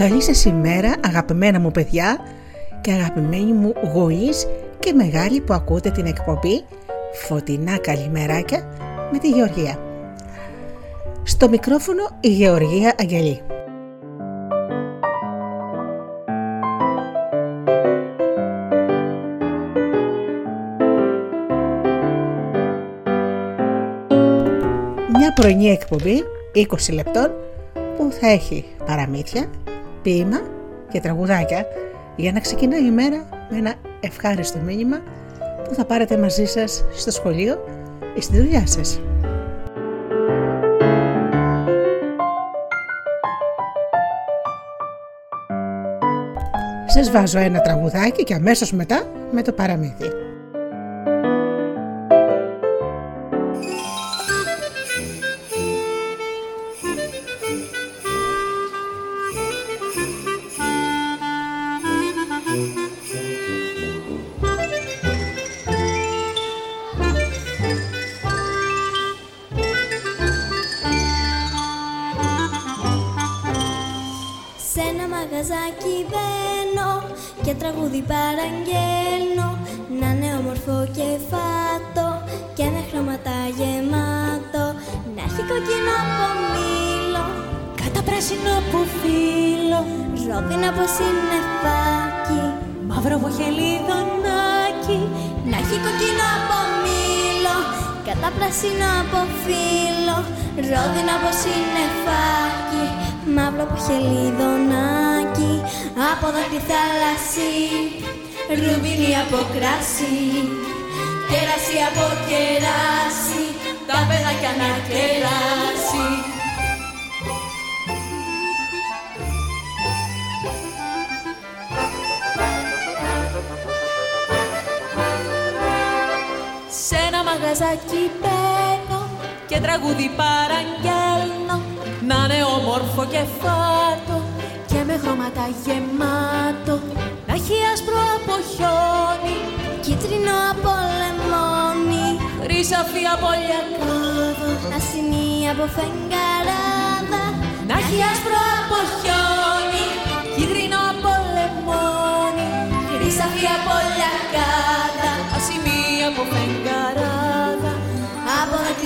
Καλή σας ημέρα αγαπημένα μου παιδιά και αγαπημένοι μου γοείς και μεγάλοι που ακούτε την εκπομπή Φωτεινά καλημεράκια με τη Γεωργία. Στο μικρόφωνο η Γεωργία Αγγελή. Μια πρωινή εκπομπή 20 λεπτών που θα έχει παραμύθια, ποίημα και τραγουδάκια για να ξεκινάει η μέρα με ένα ευχάριστο μήνυμα που θα πάρετε μαζί σας στο σχολείο ή στη δουλειά σας. Σας βάζω ένα τραγουδάκι και αμέσως μετά με το παραμύθι. τραγούδι παραγγέλνω Να είναι όμορφο και φάτο και με χρώματα γεμάτο Να έχει κοκκινό από Κάτα πράσινο από φίλο Ρόδινα από συννεφάκι, μαύρο από Να έχει κοκκινό από Κατά πράσινο από φύλλο, ρόδινα από συννεφάκι Μαύρο από χελιδονάκι, από δάκρυ θάλασσι Ρουμπίνι από κράσι, κέρασι από κεράσι Τα παιδάκια να κεράσει τραπεζάκι μπαίνω και τραγούδι παραγγέλνω. Να είναι όμορφο και φάτο και με χρώματα γεμάτο. Να έχει άσπρο από χιόνι, κίτρινο από λεμόνι. Χρυσαφή από λιακάδα ασυνή από φεγγαράδα. Να έχει άσπρο από χιόνι, κίτρινο από λεμόνι. Χρυσαφή από λιακάδα ασυνή από φεγγαράδα.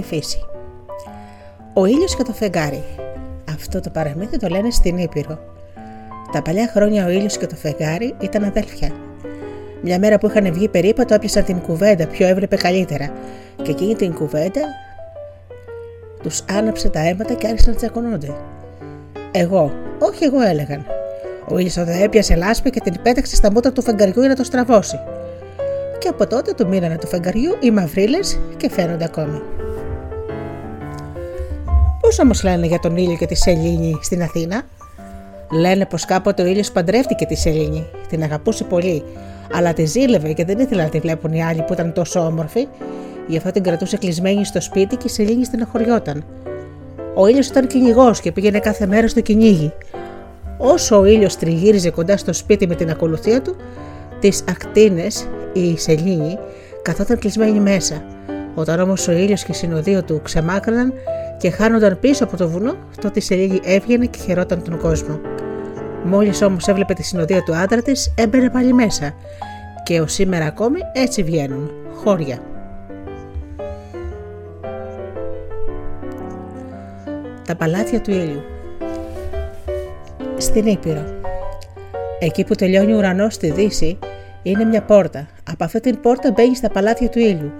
τη φύση. Ο ήλιος και το φεγγάρι. Αυτό το παραμύθι το λένε στην Ήπειρο. Τα παλιά χρόνια ο ήλιος και το φεγγάρι ήταν αδέλφια. Μια μέρα που είχαν βγει περίπατο έπιασαν την κουβέντα ποιο έβλεπε καλύτερα και εκείνη την κουβέντα τους άναψε τα αίματα και άρχισαν να τσακωνόνται. Εγώ, όχι εγώ έλεγαν. Ο ήλιος όταν έπιασε λάσπη και την πέταξε στα μούτρα του φεγγαριού για να το στραβώσει. Και από τότε του μείνανε του φεγγαριού οι μαυρίλες και φαίνονται ακόμη. Πώς όμως λένε για τον ήλιο και τη Σελήνη στην Αθήνα, Λένε πως κάποτε ο ήλιος παντρεύτηκε τη Σελήνη, την αγαπούσε πολύ, αλλά τη ζήλευε και δεν ήθελε να τη βλέπουν οι άλλοι που ήταν τόσο όμορφοι, γι' αυτό την κρατούσε κλεισμένη στο σπίτι και η Σελήνη στενοχωριόταν. Ο ήλιος ήταν κυνηγός και πήγαινε κάθε μέρα στο κυνήγι, Όσο ο ήλιος τριγύριζε κοντά στο σπίτι με την ακολουθία του, τις ακτίνες, η σελήνη, καθόταν κλεισμένη μέσα. Όταν όμως ο ήλιος και η συνοδείο του ξεμάκραναν και χάνονταν πίσω από το βουνό, τότε η σελήνη έβγαινε και χαιρόταν τον κόσμο. Μόλις όμως έβλεπε τη συνοδεία του άντρα της, έμπαινε πάλι μέσα και ως σήμερα ακόμη έτσι βγαίνουν, χώρια. Τα παλάτια του ήλιου στην Ήπειρο. Εκεί που τελειώνει ο ουρανός στη Δύση είναι μια πόρτα. Από αυτή την πόρτα μπαίνει στα παλάτια του ήλιου.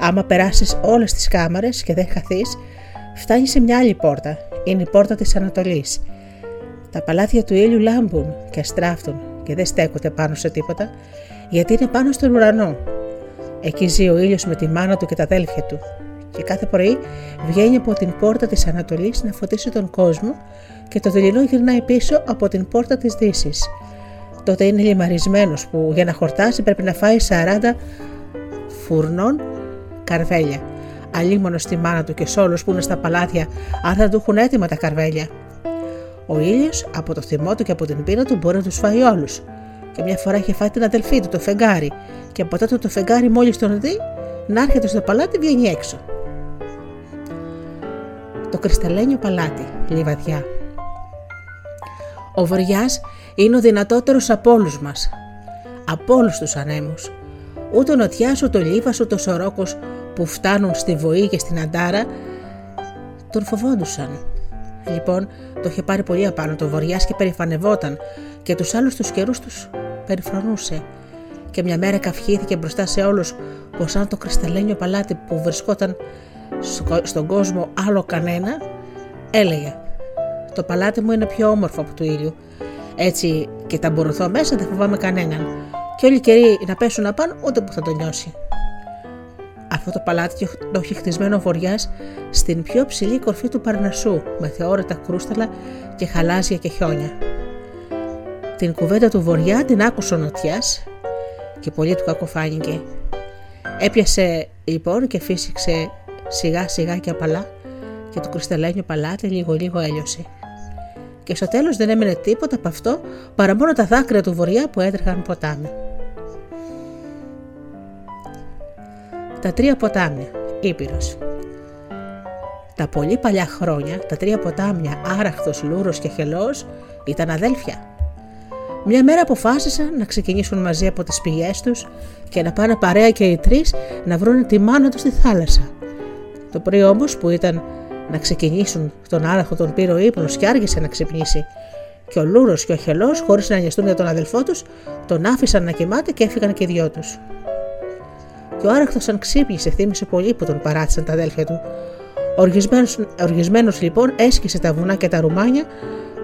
Άμα περάσεις όλες τις κάμαρες και δεν χαθείς, φτάνει σε μια άλλη πόρτα. Είναι η πόρτα της Ανατολής. Τα παλάτια του ήλιου λάμπουν και στράφτουν και δεν στέκονται πάνω σε τίποτα, γιατί είναι πάνω στον ουρανό. Εκεί ζει ο ήλιος με τη μάνα του και τα αδέλφια του. και κάθε πρωί βγαίνει από την πόρτα της Ανατολής να φωτίσει τον κόσμο και το δειλινό γυρνάει πίσω από την πόρτα της Δύσης. Τότε είναι λιμαρισμένος που για να χορτάσει πρέπει να φάει 40 φουρνών καρβέλια. Αλίμονο στη μάνα του και σε όλους που είναι στα παλάτια, αν θα του έχουν έτοιμα τα καρβέλια. Ο ήλιος από το θυμό του και από την πείνα του μπορεί να τους φάει όλους. Και μια φορά είχε φάει την αδελφή του, το φεγγάρι, και από τότε το φεγγάρι μόλις τον δει, να έρχεται στο παλάτι βγαίνει έξω. Το κρυσταλλένιο παλάτι, λιβαδιά. Ο Βοριάς είναι ο δυνατότερος από όλους μας. Από όλους τους ανέμους. Ούτε ο Νοτιάς, ούτε ο Λίβας, ούτε ο Σορόκος που φτάνουν στη Βοή και στην Αντάρα τον φοβόντουσαν. Λοιπόν, το είχε πάρει πολύ απάνω το Βοριάς και περηφανευόταν και τους άλλους τους καιρούς τους περιφρονούσε. Και μια μέρα καυχήθηκε μπροστά σε όλους πως αν το κρυσταλλένιο παλάτι που βρισκόταν στον κόσμο άλλο κανένα, έλεγε «Το παλάτι μου είναι πιο όμορφο από του ήλιου, έτσι και τα μπορουθώ μέσα δεν φοβάμαι κανέναν και όλοι οι καιροί να πέσουν να πάνε ούτε που θα το νιώσει». Αυτό το παλάτι το έχει χτισμένο βοριάς στην πιο ψηλή κορφή του Παρνασσού με θεώρητα κρούσταλα και χαλάζια και χιόνια. Την κουβέντα του βοριά την άκουσε ο Νοτιάς και πολύ του κακοφάνηκε. Έπιασε λοιπόν και φύσηξε σιγά σιγά και απαλά και το κρυσταλλένιο παλάτι λίγο λίγο έλειωσε. Και στο τέλος δεν έμεινε τίποτα από αυτό παρά μόνο τα δάκρυα του βοριά που έτρεχαν ποτάμι. Τα τρία ποτάμια, Ήπειρος. Τα πολύ παλιά χρόνια, τα τρία ποτάμια Άραχθος, Λούρος και Αχελώος ήταν αδέλφια. Μια μέρα αποφάσισαν να ξεκινήσουν μαζί από τις πηγές τους και να πάνε παρέα και οι τρεις να βρουν τη μάνα τους στη θάλασσα. Το πρωί όμως που ήταν να ξεκινήσουν τον Άραχθο τον πήρε ο ύπνος και άργησε να ξυπνήσει και ο Λούρος και ο Αχελώος χωρίς να νοιαστούν για τον αδελφό τους τον άφησαν να κοιμάται και έφυγαν και οι δυο τους και ο άραχτο αν ξύπνησε θύμισε πολύ που τον παράτησαν τα αδέλφια του. Οργισμένος λοιπόν έσκησε τα βουνά και τα ρουμάνια,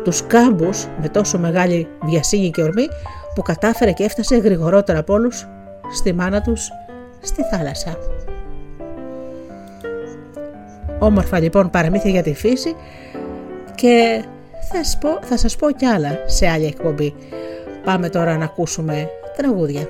τους κάμπους με τόσο μεγάλη διασύγη και ορμή που κατάφερε και έφτασε γρηγορότερα από όλους στη μάνα τους στη θάλασσα. Όμορφα λοιπόν παραμύθια για τη φύση και θα σας πω, θα σας πω κι άλλα σε άλλη εκπομπή. Πάμε τώρα να ακούσουμε τραγούδια.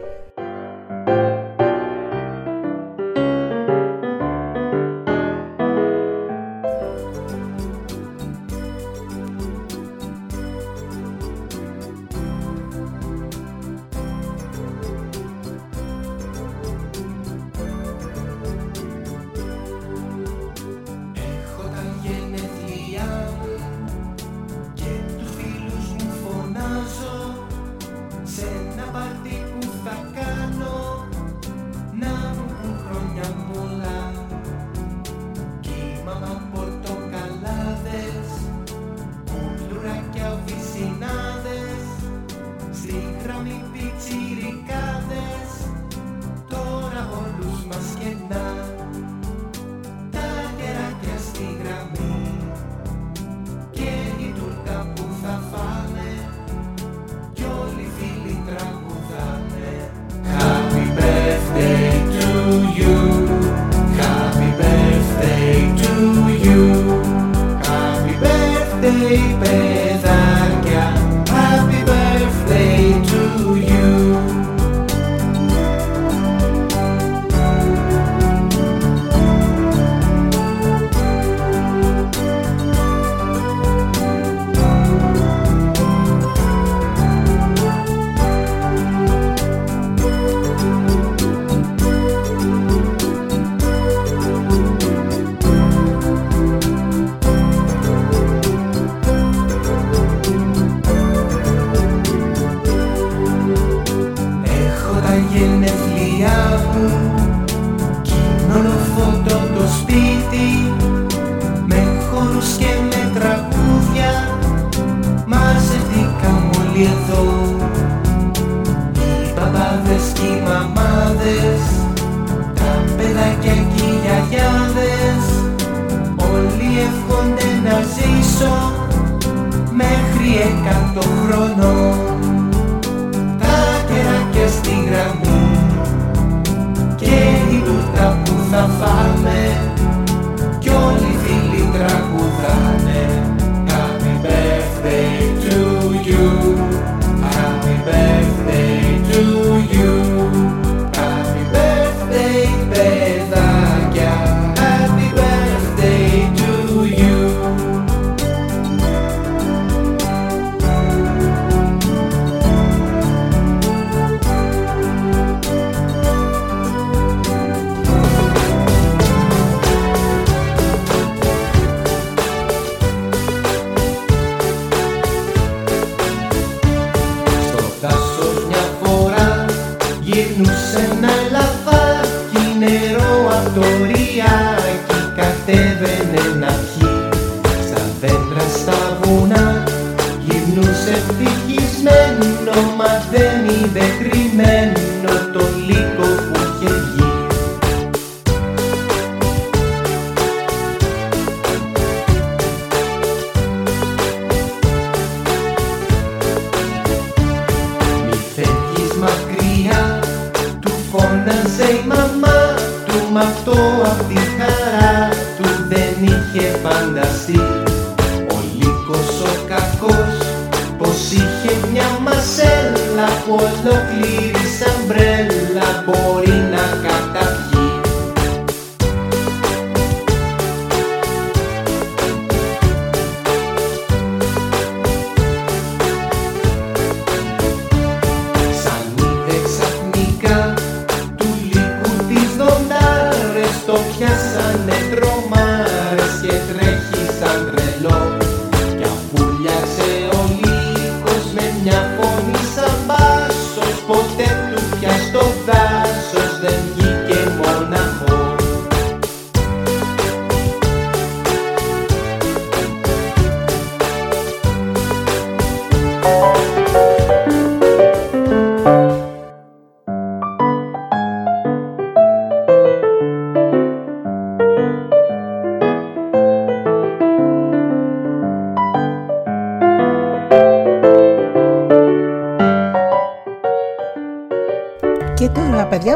canto crono.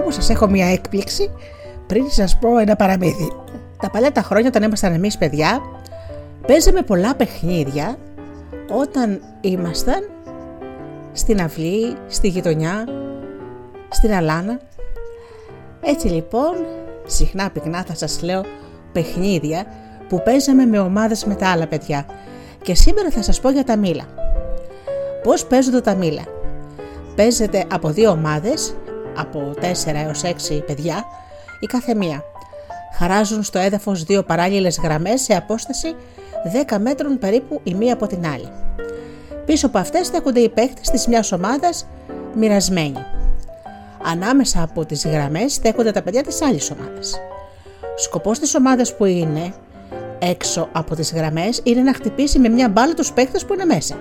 Τώρα, παιδιά μου, σας έχω μια έκπληξη πριν σας πω ένα παραμύθι. Τα παλιά τα χρόνια, όταν ήμασταν εμείς παιδιά, παίζαμε πολλά παιχνίδια όταν ήμασταν στην αυλή, στη γειτονιά, στην αλάνα. Έτσι λοιπόν, συχνά πυκνά θα σας λέω παιχνίδια που παίζαμε με ομάδες με τα άλλα παιδιά. Και σήμερα θα σας πω για τα μήλα. Πώς παίζονται τα μήλα. Παίζεται από δύο ομάδες, από 4 έως 6 παιδιά, η κάθε μία. Χαράζουν στο έδαφος δύο παράλληλες γραμμές σε απόσταση 10 μέτρων περίπου η μία από την άλλη. Πίσω από αυτές στέκονται οι παίκτες της μιας ομάδας μοιρασμένοι. Ανάμεσα από τις γραμμές στέκονται τα παιδιά της άλλης ομάδας. Σκοπός της ομάδας που είναι έξω από τις γραμμές είναι να χτυπήσει με μια μπάλα τους παίκτες που είναι μέσα.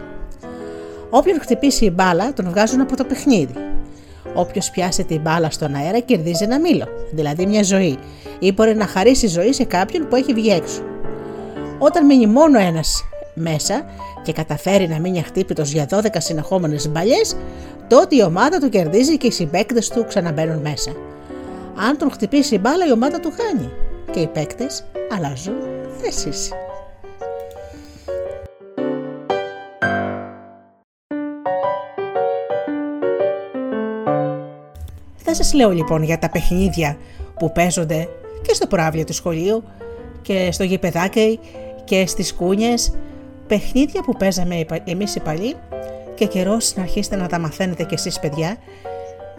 Όποιον χτυπήσει η μπάλα τον βγάζουν από το παιχνίδι. Όποιος πιάσει την μπάλα στον αέρα κερδίζει ένα μήλο, δηλαδή μια ζωή, ή μπορεί να χαρίσει ζωή σε κάποιον που έχει βγει έξω. Όταν μείνει μόνο ένας μέσα και καταφέρει να μείνει αχτύπητος για 12 συνεχόμενες μπαλιές, τότε η ομάδα του κερδίζει και οι συμπαίκτες του ξαναμπαίνουν μέσα. Αν τον χτυπήσει η μπάλα, η ομάδα του χάνει και οι παίκτες αλλάζουν θέσεις. Θα σας λέω λοιπόν για τα παιχνίδια που παίζονται και στο προάβλιο του σχολείου και στο γηπεδάκι και στις κούνιες, παιχνίδια που παίζαμε εμείς οι παλιοί και καιρός να αρχίσετε να τα μαθαίνετε κι εσείς παιδιά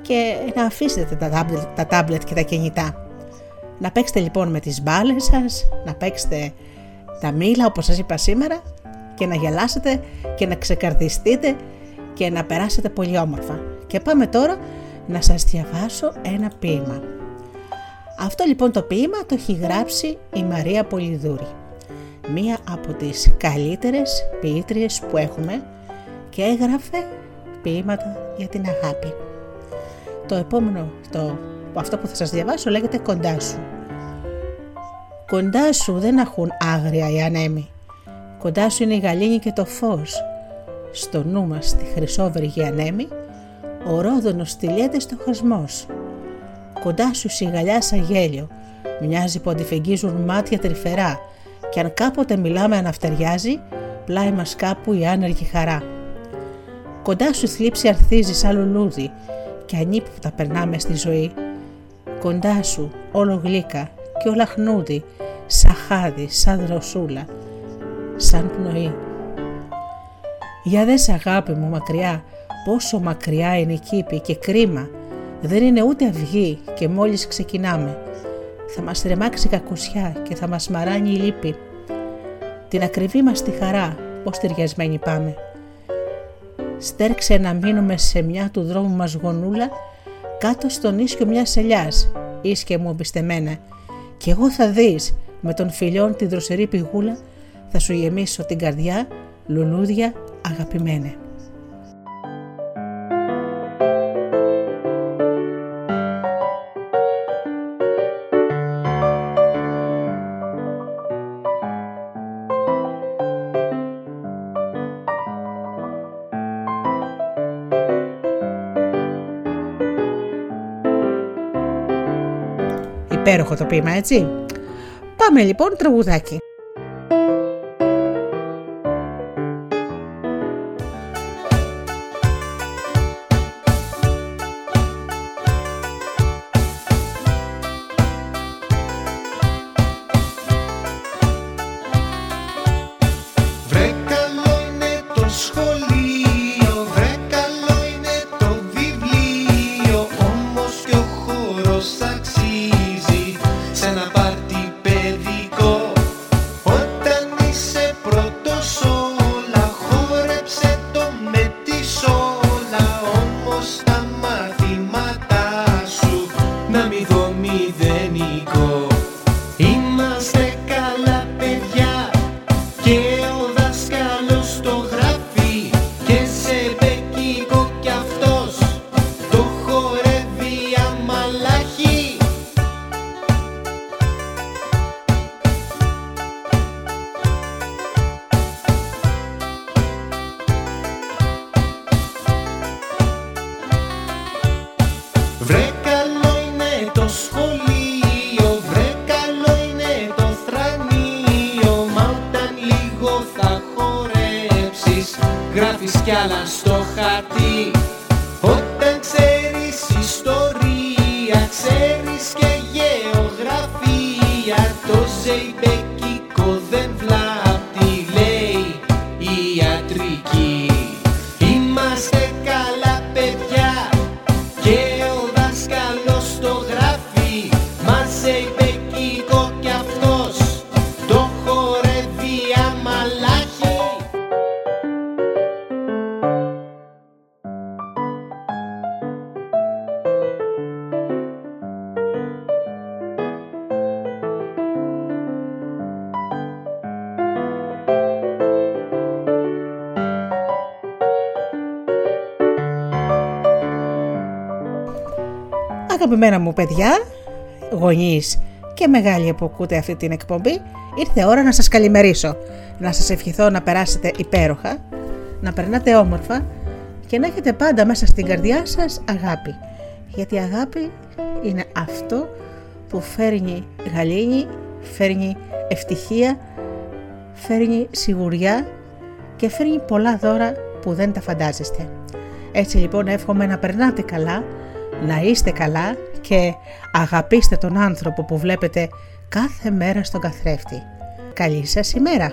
και να αφήσετε τα τάμπλετ, τα τάμπλετ και τα κινητά. Να παίξετε λοιπόν με τις μπάλες σας, να παίξετε τα μήλα όπως σας είπα σήμερα και να γελάσετε και να ξεκαρδιστείτε και να περάσετε πολύ όμορφα. Και πάμε τώρα να σας διαβάσω ένα ποίημα. Αυτό λοιπόν το ποίημα το έχει γράψει η Μαρία Πολυδούρη, μία από τις καλύτερες ποιήτριες που έχουμε και έγραφε ποίηματα για την αγάπη. Το επόμενο, το, αυτό που θα σας διαβάσω λέγεται «Κοντά σου». Κοντά σου δεν έχουν άγρια οι ανέμοι. Κοντά σου είναι η γαλήνη και το φως. Στο νου μας τη χρυσόβεργη ανέμη, ο ρόδονος στυλιέται στο χασμός. Κοντά σου σιγαλιά σαν γέλιο, μοιάζει που αντιφεγγίζουν μάτια τρυφερά και αν κάποτε μιλάμε αναφτεριάζει, πλάι μας κάπου η άνεργη χαρά. Κοντά σου θλίψη αρθίζει σαν λουλούδι και ανύποπτα περνάμε στη ζωή. Κοντά σου όλο γλύκα και όλα χνούδι, σαν χάδι, σαν δροσούλα, σαν πνοή. Για δες αγάπη μου μακριά, πόσο μακριά είναι η κήπη και κρίμα. Δεν είναι ούτε αυγή και μόλις ξεκινάμε. Θα μας τρεμάξει κακουσιά και θα μας μαράνει η λύπη. Την ακριβή μας τη χαρά, πώς ταιριασμένοι πάμε. Στέρξε να μείνουμε σε μια του δρόμου μας γονούλα, κάτω στον ίσκιο μιας ελιάς, ίσκια μου εμπιστεμένα, και εγώ θα δεις με τον φιλιών τη δροσερή πηγούλα, θα σου γεμίσω την καρδιά, λουλούδια αγαπημένα. Υπέροχο το ποίημα, έτσι. Πάμε λοιπόν τραγουδάκι. γράφεις κι άλλα στο χαρτί. Όταν ξέρεις ιστορία, ξέρεις και γεωγραφία Το ζεϊμπέκι αγαπημένα μου παιδιά, γονείς και μεγάλοι που ακούτε αυτή την εκπομπή, ήρθε ώρα να σας καλημερίσω, να σας ευχηθώ να περάσετε υπέροχα, να περνάτε όμορφα και να έχετε πάντα μέσα στην καρδιά σας αγάπη. Γιατί η αγάπη είναι αυτό που φέρνει γαλήνη, φέρνει ευτυχία, φέρνει σιγουριά και φέρνει πολλά δώρα που δεν τα φαντάζεστε. Έτσι λοιπόν εύχομαι να περνάτε καλά, να είστε καλά και αγαπήστε τον άνθρωπο που βλέπετε κάθε μέρα στον καθρέφτη. Καλή σας ημέρα!